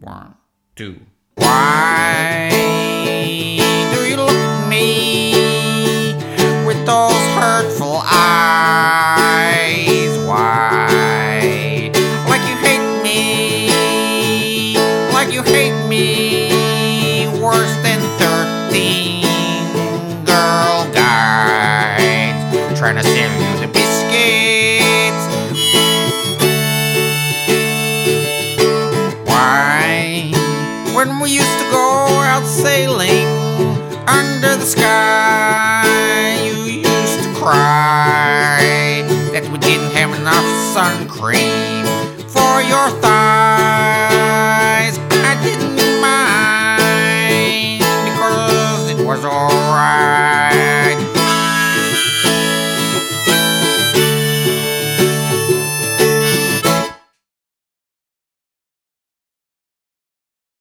One, two. Why do you look at me with those hurtful eyes? Why? Like you hate me, like you hate me worse than 13 girl guides trying to sell you When we used to go out sailing under the sky, you used to cry that we didn't have enough sun cream for your thighs. I didn't mind because it was alright.